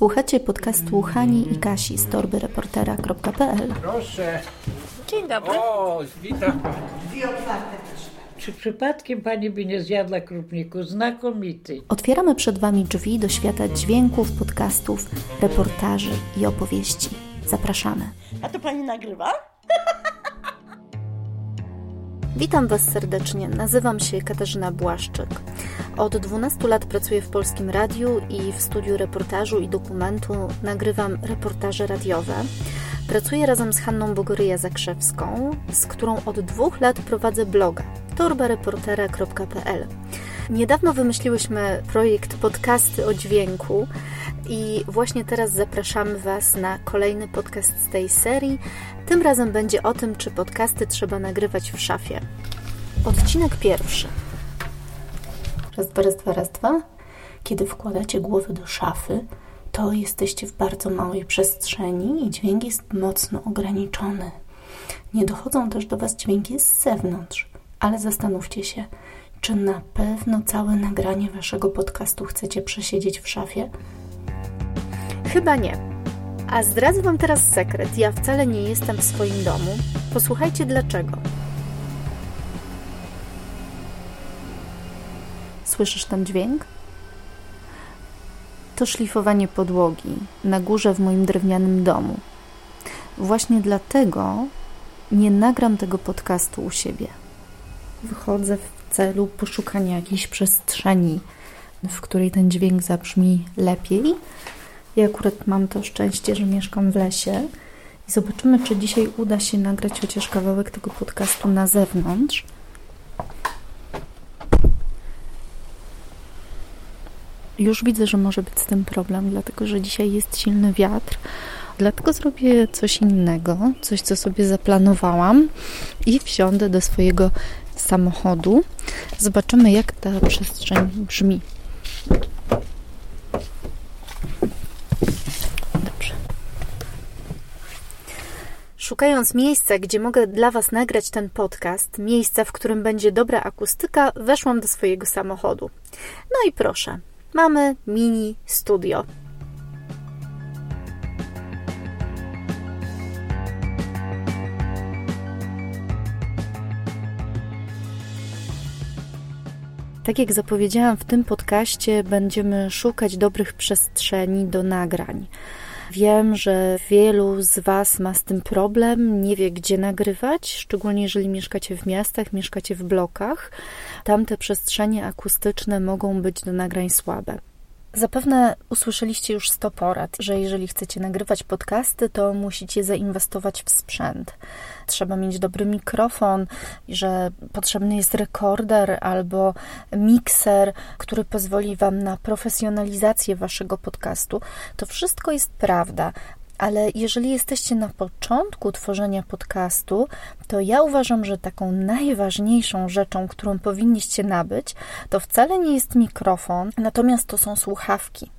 Słuchacie podcastu Hani i Kasi z torbyreportera.pl Proszę. Dzień dobry. O, witam. Czy przypadkiem pani by nie zjadła krupniku? Znakomity. Otwieramy przed Wami drzwi do świata dźwięków, podcastów, reportaży i opowieści. Zapraszamy. A to pani nagrywa? Witam Was serdecznie. Nazywam się Katarzyna Błaszczyk. Od 12 lat pracuję w Polskim Radiu i w studiu reportażu i dokumentu nagrywam reportaże radiowe. Pracuję razem z Hanną Bogoryja-Zakrzewską, z którą od dwóch lat prowadzę bloga torbareportera.pl. Niedawno wymyśliłyśmy projekt podcasty o dźwięku i właśnie teraz zapraszamy Was na kolejny podcast z tej serii. Tym razem będzie o tym, czy podcasty trzeba nagrywać w szafie. Odcinek pierwszy. Raz, dwa, raz, dwa, raz, dwa. Kiedy wkładacie głowy do szafy, to jesteście w bardzo małej przestrzeni i dźwięk jest mocno ograniczony. Nie dochodzą też do Was dźwięki z zewnątrz, ale zastanówcie się, czy na pewno całe nagranie Waszego podcastu chcecie przesiedzieć w szafie? Chyba nie. A zdradzę Wam teraz sekret. Ja wcale nie jestem w swoim domu. Posłuchajcie dlaczego. Słyszysz ten dźwięk? To szlifowanie podłogi na górze w moim drewnianym domu. Właśnie dlatego nie nagram tego podcastu u siebie. Wychodzę w celu poszukania jakiejś przestrzeni, w której ten dźwięk zabrzmi lepiej. Ja akurat mam to szczęście, że mieszkam w lesie i zobaczymy, czy dzisiaj uda się nagrać chociaż kawałek tego podcastu na zewnątrz. Już widzę, że może być z tym problem, dlatego że dzisiaj jest silny wiatr. Dlatego zrobię coś innego, coś, co sobie zaplanowałam i wsiądę do swojego samochodu. Zobaczymy, jak ta przestrzeń brzmi. Dobrze. Szukając miejsca, gdzie mogę dla Was nagrać ten podcast, miejsca, w którym będzie dobra akustyka, weszłam do swojego samochodu. No i proszę, mamy mini studio. Tak jak zapowiedziałam, w tym podcaście będziemy szukać dobrych przestrzeni do nagrań. Wiem, że wielu z Was ma z tym problem, nie wie gdzie nagrywać, szczególnie jeżeli mieszkacie w miastach, mieszkacie w blokach. Tamte przestrzenie akustyczne mogą być do nagrań słabe. Zapewne usłyszeliście już 100 porad, że jeżeli chcecie nagrywać podcasty, to musicie zainwestować w sprzęt. Trzeba mieć dobry mikrofon, że potrzebny jest rekorder albo mikser, który pozwoli Wam na profesjonalizację Waszego podcastu. To wszystko jest prawda, ale jeżeli jesteście na początku tworzenia podcastu, to ja uważam, że taką najważniejszą rzeczą, którą powinniście nabyć, to wcale nie jest mikrofon, natomiast to są słuchawki.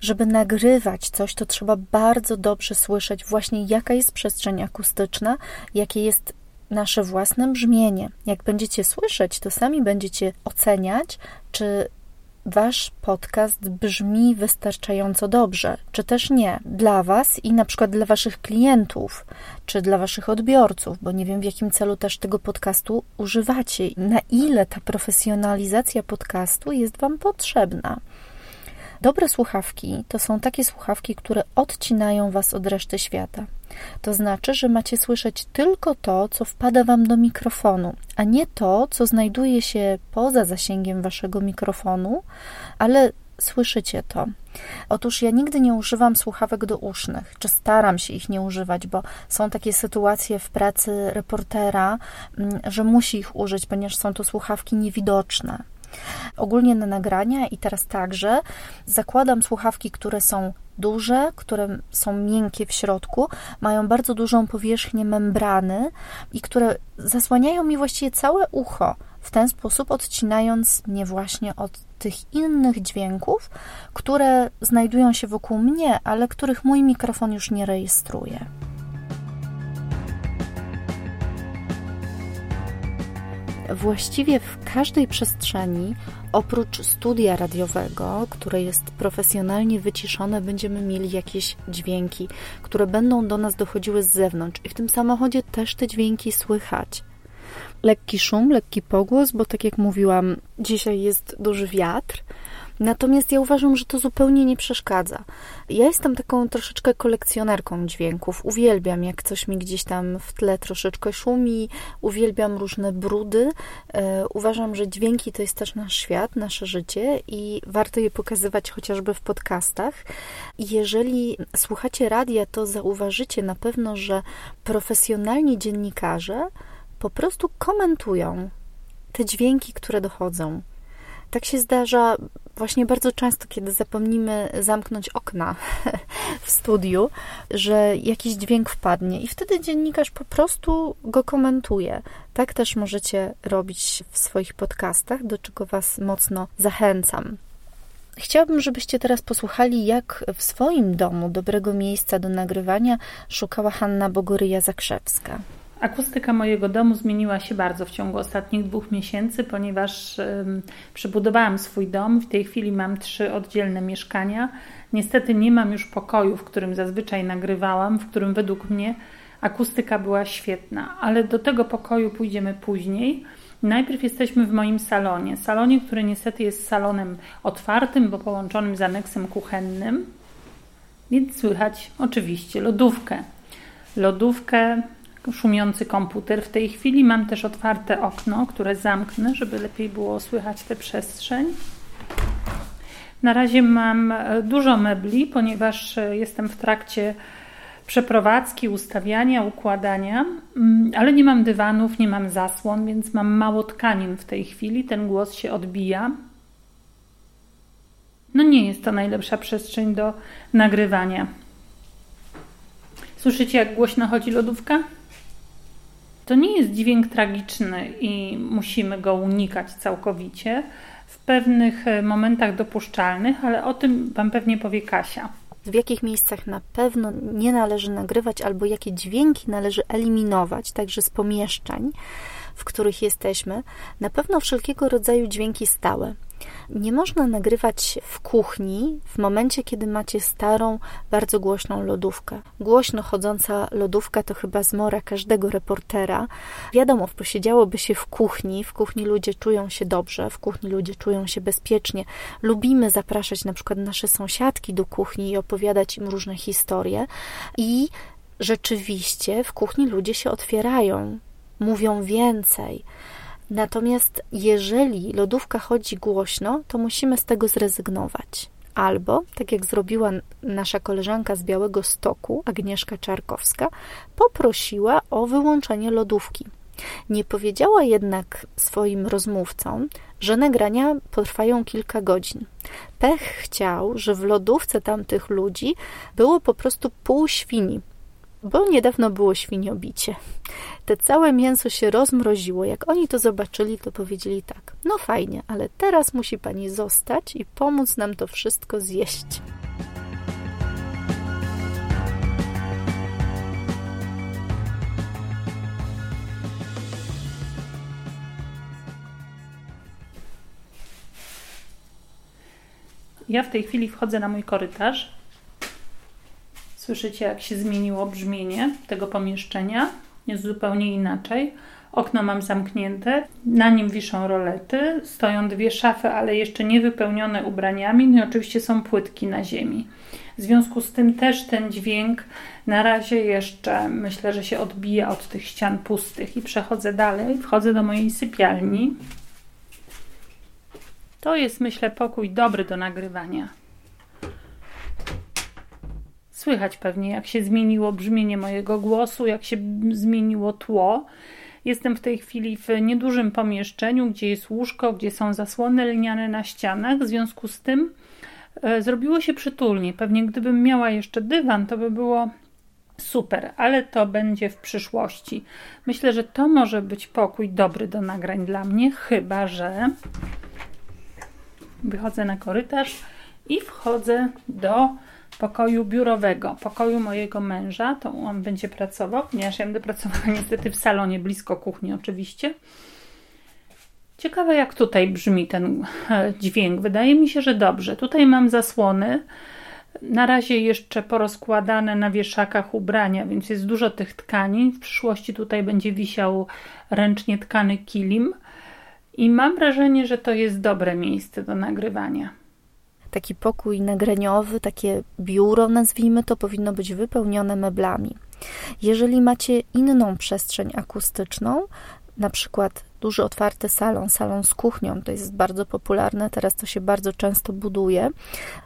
Żeby nagrywać coś, to trzeba bardzo dobrze słyszeć właśnie jaka jest przestrzeń akustyczna, jakie jest nasze własne brzmienie. Jak będziecie słyszeć, to sami będziecie oceniać, czy Wasz podcast brzmi wystarczająco dobrze, czy też nie, dla Was i na przykład dla Waszych klientów, czy dla Waszych odbiorców, bo nie wiem w jakim celu też tego podcastu używacie, na ile ta profesjonalizacja podcastu jest Wam potrzebna. Dobre słuchawki to są takie słuchawki, które odcinają Was od reszty świata. To znaczy, że macie słyszeć tylko to, co wpada Wam do mikrofonu, a nie to, co znajduje się poza zasięgiem Waszego mikrofonu, ale słyszycie to. Otóż ja nigdy nie używam słuchawek dousznych, czy staram się ich nie używać, bo są takie sytuacje w pracy reportera, mm, że musi ich użyć, ponieważ są to słuchawki niewidoczne. Ogólnie na nagrania i teraz także zakładam słuchawki, które są duże, które są miękkie w środku, mają bardzo dużą powierzchnię membrany i które zasłaniają mi właściwie całe ucho, w ten sposób odcinając mnie właśnie od tych innych dźwięków, które znajdują się wokół mnie, ale których mój mikrofon już nie rejestruje. Właściwie w każdej przestrzeni, oprócz studia radiowego, które jest profesjonalnie wyciszone, będziemy mieli jakieś dźwięki, które będą do nas dochodziły z zewnątrz, i w tym samochodzie też te dźwięki słychać. Lekki szum, lekki pogłos, bo tak jak mówiłam, dzisiaj jest duży wiatr Natomiast ja uważam, że to zupełnie nie przeszkadza. Ja jestem taką troszeczkę kolekcjonerką dźwięków. Uwielbiam, jak coś mi gdzieś tam w tle troszeczkę szumi, uwielbiam różne brudy. E, uważam, że dźwięki to jest też nasz świat, nasze życie i warto je pokazywać chociażby w podcastach. Jeżeli słuchacie radia, to zauważycie na pewno, że profesjonalni dziennikarze po prostu komentują te dźwięki, które dochodzą. Tak się zdarza właśnie bardzo często, kiedy zapomnimy zamknąć okna w studiu, że jakiś dźwięk wpadnie i wtedy dziennikarz po prostu go komentuje. Tak też możecie robić w swoich podcastach, do czego Was mocno zachęcam. Chciałabym, żebyście teraz posłuchali, jak w swoim domu dobrego miejsca do nagrywania szukała Hanna Bogoryja-Zakrzewska. Akustyka mojego domu zmieniła się bardzo w ciągu ostatnich dwóch miesięcy, ponieważ um, przebudowałam swój dom. W tej chwili mam trzy oddzielne mieszkania. Niestety nie mam już pokoju, w którym zazwyczaj nagrywałam, w którym według mnie akustyka była świetna, ale do tego pokoju pójdziemy później. Najpierw jesteśmy w moim salonie. Salonie, który niestety jest salonem otwartym, bo połączonym z aneksem kuchennym. Więc słychać oczywiście lodówkę. Lodówkę szumiący komputer. W tej chwili mam też otwarte okno, które zamknę, żeby lepiej było słychać tę przestrzeń. Na razie mam e, dużo mebli, ponieważ e, jestem w trakcie przeprowadzki, ustawiania, układania, mm, ale nie mam dywanów, nie mam zasłon, więc mam mało tkanin w tej chwili. Ten głos się odbija. No nie jest to najlepsza przestrzeń do nagrywania. Słyszycie, jak głośno chodzi lodówka? To nie jest dźwięk tragiczny i musimy go unikać całkowicie. W pewnych e, momentach dopuszczalnych, ale o tym Wam pewnie powie Kasia. W jakich miejscach na pewno nie należy nagrywać, albo jakie dźwięki należy eliminować, także z pomieszczeń, w których jesteśmy, na pewno wszelkiego rodzaju dźwięki stałe. Nie można nagrywać w kuchni w momencie, kiedy macie starą, bardzo głośną lodówkę. Głośno chodząca lodówka to chyba zmora każdego reportera. Wiadomo, posiedziałoby się w kuchni, w kuchni ludzie czują się dobrze, w kuchni ludzie czują się bezpiecznie. Lubimy zapraszać na przykład nasze sąsiadki do kuchni i opowiadać im różne historie. I rzeczywiście w kuchni ludzie się otwierają, mówią więcej. Natomiast jeżeli lodówka chodzi głośno, to musimy z tego zrezygnować. Albo, tak jak zrobiła nasza koleżanka z Białego Stoku, Agnieszka Czarkowska, poprosiła o wyłączenie lodówki. Nie powiedziała jednak swoim rozmówcom, że nagrania potrwają kilka godzin. Pech chciał, że w lodówce tamtych ludzi było po prostu pół świni, bo niedawno było świniobicie. Te całe mięso się rozmroziło. Jak oni to zobaczyli, to powiedzieli tak: No fajnie, ale teraz musi pani zostać i pomóc nam to wszystko zjeść. Ja w tej chwili wchodzę na mój korytarz Słyszycie, jak się zmieniło brzmienie tego pomieszczenia? Jest zupełnie inaczej. Okno mam zamknięte, na nim wiszą rolety, stoją dwie szafy, ale jeszcze nie wypełnione ubraniami, no i oczywiście są płytki na ziemi. W związku z tym też ten dźwięk na razie jeszcze myślę, że się odbija od tych ścian pustych i przechodzę dalej, wchodzę do mojej sypialni. To jest myślę pokój dobry do nagrywania. Słychać pewnie, jak się zmieniło brzmienie mojego głosu, jak się zmieniło tło. Jestem w tej chwili w niedużym pomieszczeniu, gdzie jest łóżko, gdzie są zasłony lniane na ścianach. W związku z tym e, zrobiło się przytulnie. Pewnie gdybym miała jeszcze dywan, to by było super, ale to będzie w przyszłości. Myślę, że to może być pokój dobry do nagrań dla mnie, chyba że wychodzę na korytarz i wchodzę do pokoju biurowego, pokoju mojego męża, to on będzie pracował, ponieważ ja będę pracowała niestety w salonie, blisko kuchni oczywiście. Ciekawe, jak tutaj brzmi ten e, dźwięk. Wydaje mi się, że dobrze. Tutaj mam zasłony. Na razie jeszcze porozkładane na wieszakach ubrania, więc jest dużo tych tkanin. W przyszłości tutaj będzie wisiał ręcznie tkany kilim. I mam wrażenie, że to jest dobre miejsce do nagrywania. Taki pokój nagraniowy, takie biuro, nazwijmy to, powinno być wypełnione meblami. Jeżeli macie inną przestrzeń akustyczną, na przykład duży otwarty salon, salon z kuchnią, to jest bardzo popularne, teraz to się bardzo często buduje.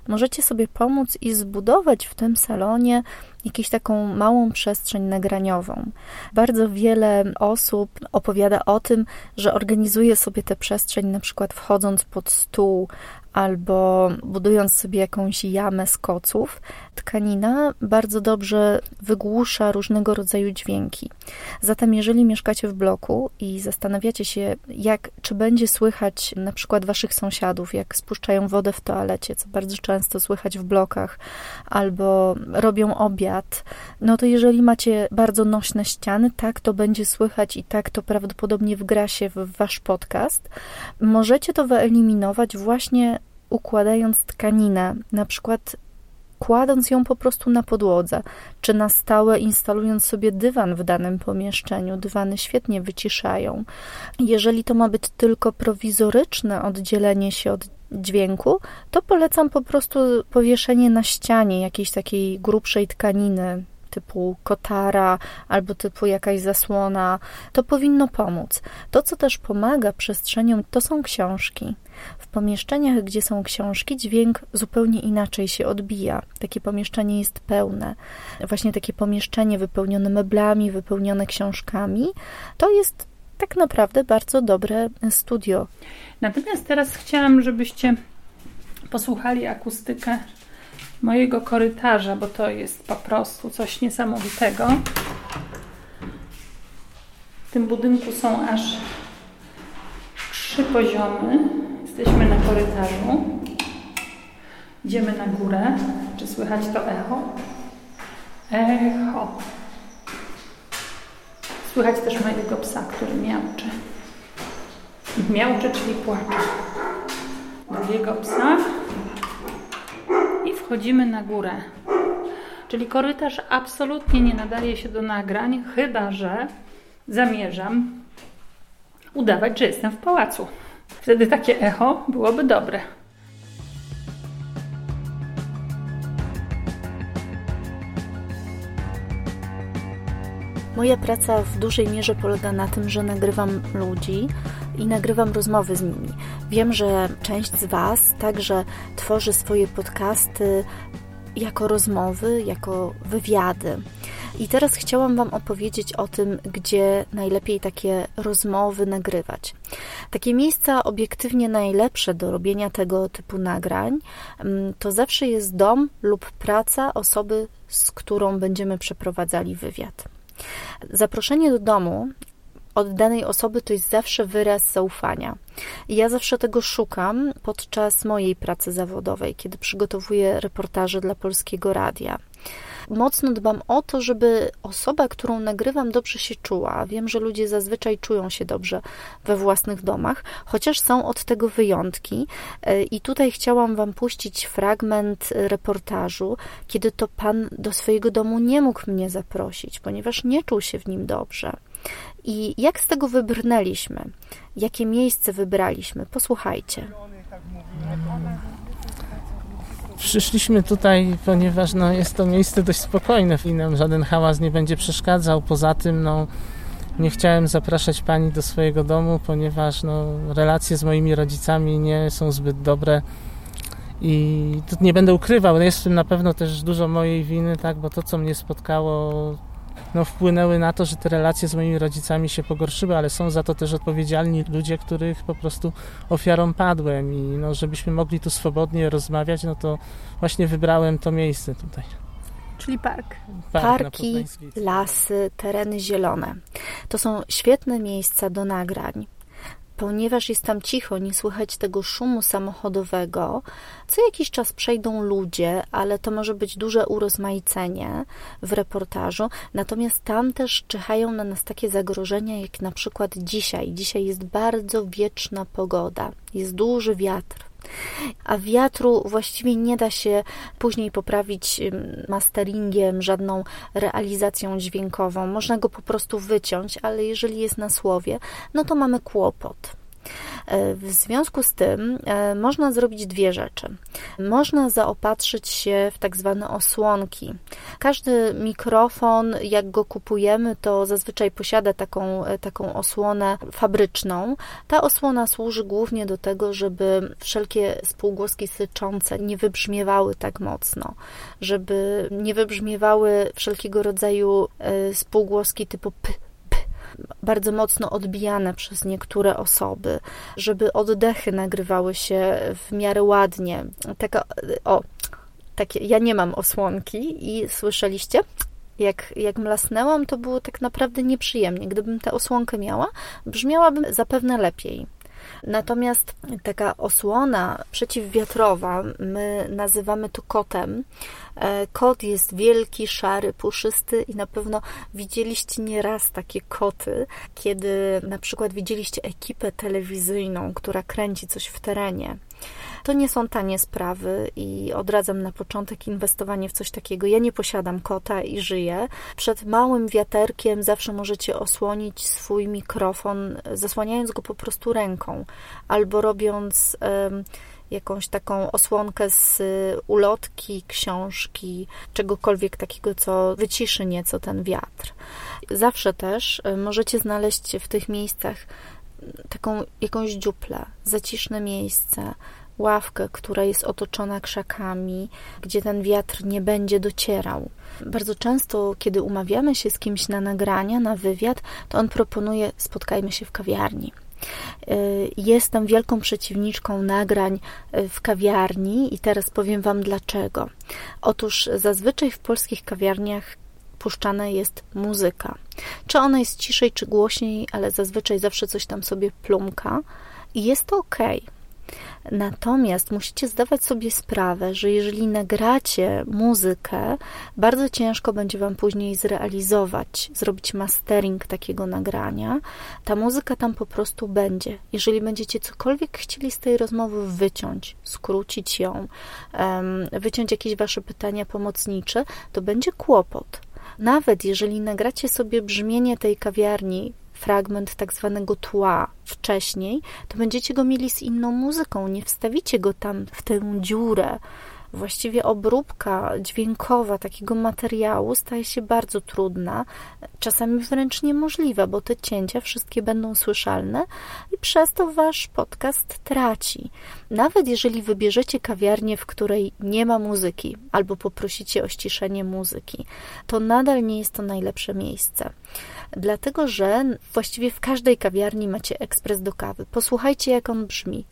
Możecie sobie pomóc i zbudować w tym salonie jakąś taką małą przestrzeń nagraniową. Bardzo wiele osób opowiada o tym, że organizuje sobie tę przestrzeń na przykład wchodząc pod stół albo budując sobie jakąś jamę z koców, tkanina bardzo dobrze wygłusza różnego rodzaju dźwięki. Zatem, jeżeli mieszkacie w bloku i zastanawiacie się, jak, czy będzie słychać na przykład waszych sąsiadów, jak spuszczają wodę w toalecie, co bardzo często słychać w blokach, albo robią obiad, no to jeżeli macie bardzo nośne ściany, tak to będzie słychać i tak to prawdopodobnie wgra się w wasz podcast. Możecie to wyeliminować właśnie układając tkaninę, na przykład kładąc ją po prostu na podłodze, czy na stałe instalując sobie dywan w danym pomieszczeniu. Dywany świetnie wyciszają. Jeżeli to ma być tylko prowizoryczne oddzielenie się od dźwięku, to polecam po prostu powieszenie na ścianie jakiejś takiej grubszej tkaniny, typu kotara albo typu jakaś zasłona, to powinno pomóc. To, co też pomaga przestrzeniom, to są książki. W pomieszczeniach, gdzie są książki, dźwięk zupełnie inaczej się odbija. Takie pomieszczenie jest pełne. Właśnie takie pomieszczenie wypełnione meblami, wypełnione książkami, to jest tak naprawdę bardzo dobre studio. Natomiast teraz chciałam, żebyście posłuchali akustykę mojego korytarza, bo to jest po prostu coś niesamowitego. W tym budynku są aż trzy poziomy. Jesteśmy na korytarzu. Idziemy na górę. Czy słychać to echo? Echo. Słychać też mojego psa, który miałczy. Miałczy, czyli płacze. Drugiego psa wchodzimy na górę. Czyli korytarz absolutnie nie nadaje się do nagrań, chyba że zamierzam udawać, że jestem w pałacu. Wtedy takie echo byłoby dobre. Moja praca w dużej mierze polega na tym, że nagrywam ludzi i nagrywam rozmowy z nimi. Wiem, że część z Was także tworzy swoje podcasty jako rozmowy, jako wywiady. I teraz chciałam Wam opowiedzieć o tym, gdzie najlepiej takie rozmowy nagrywać. Takie miejsca obiektywnie najlepsze do robienia tego typu nagrań mm, to zawsze jest dom lub praca osoby, z którą będziemy przeprowadzali wywiad. Zaproszenie do domu od danej osoby to jest zawsze wyraz zaufania. I ja zawsze tego szukam podczas mojej pracy zawodowej, kiedy przygotowuję reportaże dla polskiego radia mocno dbam o to, żeby osoba, którą nagrywam, dobrze się czuła. Wiem, że ludzie zazwyczaj czują się dobrze we własnych domach, chociaż są od tego wyjątki. E, I tutaj chciałam Wam puścić fragment reportażu, kiedy to pan do swojego domu nie mógł mnie zaprosić, ponieważ nie czuł się w nim dobrze. I jak z tego wybrnęliśmy? Jakie miejsce wybraliśmy? Posłuchajcie. Przyszliśmy tutaj, ponieważ no, jest to miejsce dość spokojne i nam żaden hałas nie będzie przeszkadzał. Poza tym no, nie chciałem zapraszać pani do swojego domu, ponieważ no, relacje z moimi rodzicami nie są zbyt dobre i tu nie będę ukrywał, jest w tym na pewno też dużo mojej winy, tak, bo to, co mnie spotkało, no, wpłynęły na to, że te relacje z moimi rodzicami się pogorszyły, ale są za to też odpowiedzialni ludzie, których po prostu ofiarą padłem i no, żebyśmy mogli tu swobodnie rozmawiać, no to właśnie wybrałem to miejsce tutaj. Czyli park. park Parki, lasy, tereny zielone. To są świetne miejsca do nagrań. Ponieważ jest tam cicho, nie słychać tego szumu samochodowego. Co jakiś czas przejdą ludzie, ale to może być duże urozmaicenie w reportażu. Natomiast tam też czyhają na nas takie zagrożenia, jak na przykład dzisiaj. Dzisiaj jest bardzo wieczna pogoda, jest duży wiatr. A wiatru właściwie nie da się później poprawić masteringiem, żadną realizacją dźwiękową. Można go po prostu wyciąć, ale jeżeli jest na słowie, no to mamy kłopot. E, w związku z tym e, można zrobić dwie rzeczy. Można zaopatrzyć się w tak zwane osłonki. Każdy mikrofon, jak go kupujemy, to zazwyczaj posiada taką, e, taką osłonę fabryczną. Ta osłona służy głównie do tego, żeby wszelkie spółgłoski syczące nie wybrzmiewały tak mocno, żeby nie wybrzmiewały wszelkiego rodzaju spółgłoski typu p, bardzo mocno odbijane przez niektóre osoby, żeby oddechy nagrywały się w miarę ładnie. Taka, o, takie, ja nie mam osłonki i słyszeliście? Jak, jak mlasnęłam, to było tak naprawdę nieprzyjemnie. Gdybym tę osłonkę miała, brzmiałabym zapewne lepiej. Natomiast taka osłona przeciwwiatrowa, my nazywamy to kotem. E, kot jest wielki, szary, puszysty i na pewno widzieliście nieraz takie koty, kiedy na przykład widzieliście ekipę telewizyjną, która kręci coś w terenie. To nie są tanie sprawy i odradzam na początek inwestowanie w coś takiego. Ja nie posiadam kota i żyję. Przed małym wiaterkiem zawsze możecie osłonić swój mikrofon, zasłaniając go po prostu ręką albo robiąc. Jakąś taką osłonkę z ulotki, książki, czegokolwiek takiego, co wyciszy nieco ten wiatr. Zawsze też możecie znaleźć w tych miejscach taką jakąś dziuplę, zaciszne miejsce, ławkę, która jest otoczona krzakami, gdzie ten wiatr nie będzie docierał. Bardzo często, kiedy umawiamy się z kimś na nagrania, na wywiad, to on proponuje: spotkajmy się w kawiarni. Y, jestem wielką przeciwniczką nagrań w kawiarni i teraz powiem Wam dlaczego. Otóż zazwyczaj w polskich kawiarniach puszczana jest muzyka. Czy ona jest ciszej, czy głośniej, ale zazwyczaj zawsze coś tam sobie plumka i jest to ok. Natomiast musicie zdawać sobie sprawę, że jeżeli nagracie muzykę, bardzo ciężko będzie Wam później zrealizować, zrobić mastering takiego nagrania. Ta muzyka tam po prostu będzie. Jeżeli będziecie cokolwiek chcieli z tej rozmowy wyciąć, skrócić ją, wyciąć jakieś Wasze pytania pomocnicze, to będzie kłopot. Nawet jeżeli nagracie sobie brzmienie tej kawiarni fragment tak zwanego tła wcześniej, to będziecie go mieli z inną muzyką. Nie wstawicie go tam w tę dziurę. Właściwie obróbka dźwiękowa takiego materiału staje się bardzo trudna, czasami wręcz niemożliwa, bo te cięcia wszystkie będą słyszalne i przez to wasz podcast traci. Nawet jeżeli wybierzecie kawiarnię, w której nie ma muzyki, albo poprosicie o ściszenie muzyki, to nadal nie jest to najlepsze miejsce dlatego że właściwie w każdej kawiarni macie ekspres do kawy. Posłuchajcie, jak on brzmi.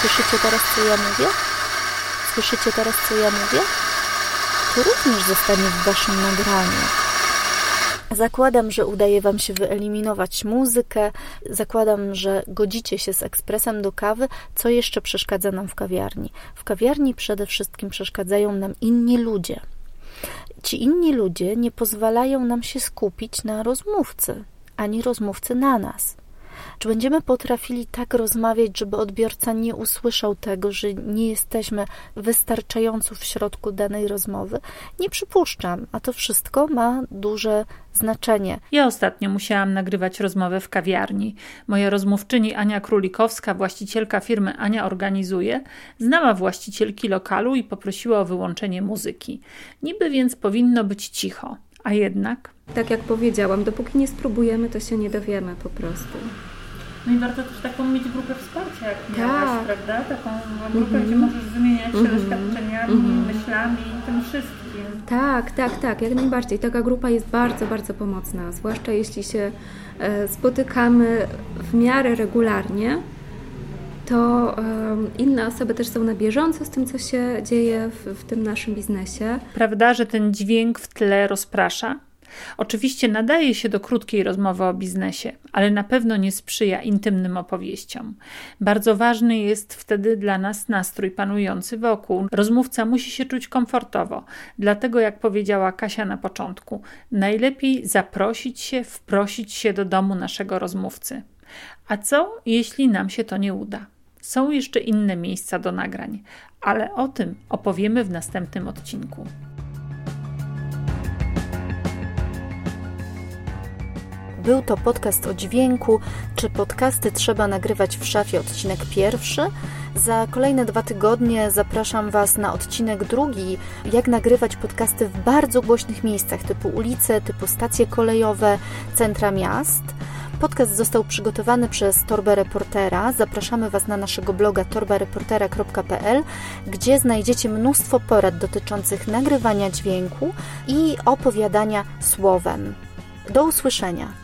Słyszycie teraz, co ja mówię? Słyszycie teraz, co ja mówię? To również zostanie w waszym nagraniu. Zakładam, że udaje Wam się wyeliminować muzykę, zakładam, że godzicie się z ekspresem do kawy. Co jeszcze przeszkadza nam w kawiarni? W kawiarni przede wszystkim przeszkadzają nam inni ludzie ci inni ludzie nie pozwalają nam się skupić na rozmówcy, ani rozmówcy na nas. Czy będziemy potrafili tak rozmawiać, żeby odbiorca nie usłyszał tego, że nie jesteśmy wystarczająco w środku danej rozmowy? Nie przypuszczam, a to wszystko ma duże znaczenie. Ja ostatnio musiałam nagrywać rozmowę w kawiarni. Moja rozmówczyni Ania Królikowska, właścicielka firmy Ania Organizuje, znała właścicielki lokalu i poprosiła o wyłączenie muzyki. Niby więc powinno być cicho, a jednak. Tak jak powiedziałam, dopóki nie spróbujemy, to się nie dowiemy po prostu. No i warto też taką mieć grupę wsparcia, jak miałaś, tak. prawda? Taką grupę, mm -hmm. gdzie możesz wymieniać się mm -hmm. doświadczeniami, mm -hmm. myślami i tym wszystkim. Tak, tak, tak, jak najbardziej. Taka grupa jest bardzo, bardzo pomocna, zwłaszcza jeśli się e, spotykamy w miarę regularnie, to inne osoby też są na bieżąco z tym, co się dzieje w, w tym naszym biznesie. Prawda, że ten dźwięk w tle rozprasza? Oczywiście nadaje się do krótkiej rozmowy o biznesie, ale na pewno nie sprzyja intymnym opowieściom. Bardzo ważny jest wtedy dla nas nastrój panujący wokół. Rozmówca musi się czuć komfortowo. Dlatego, jak powiedziała Kasia na początku, najlepiej zaprosić się, wprosić się do domu naszego rozmówcy. A co, jeśli nam się to nie uda? Są jeszcze inne miejsca do nagrań, ale o tym opowiemy w następnym odcinku. Był to podcast o dźwięku. Czy podcasty trzeba nagrywać w szafie? Odcinek pierwszy. Za kolejne dwa tygodnie zapraszam Was na odcinek drugi, jak nagrywać podcasty w bardzo głośnych miejscach, typu ulice, typu stacje kolejowe, centra miast. Podcast został przygotowany przez Torbę Reportera. Zapraszamy Was na naszego bloga torbareportera.pl, gdzie znajdziecie mnóstwo porad dotyczących nagrywania dźwięku i opowiadania słowem. Do usłyszenia.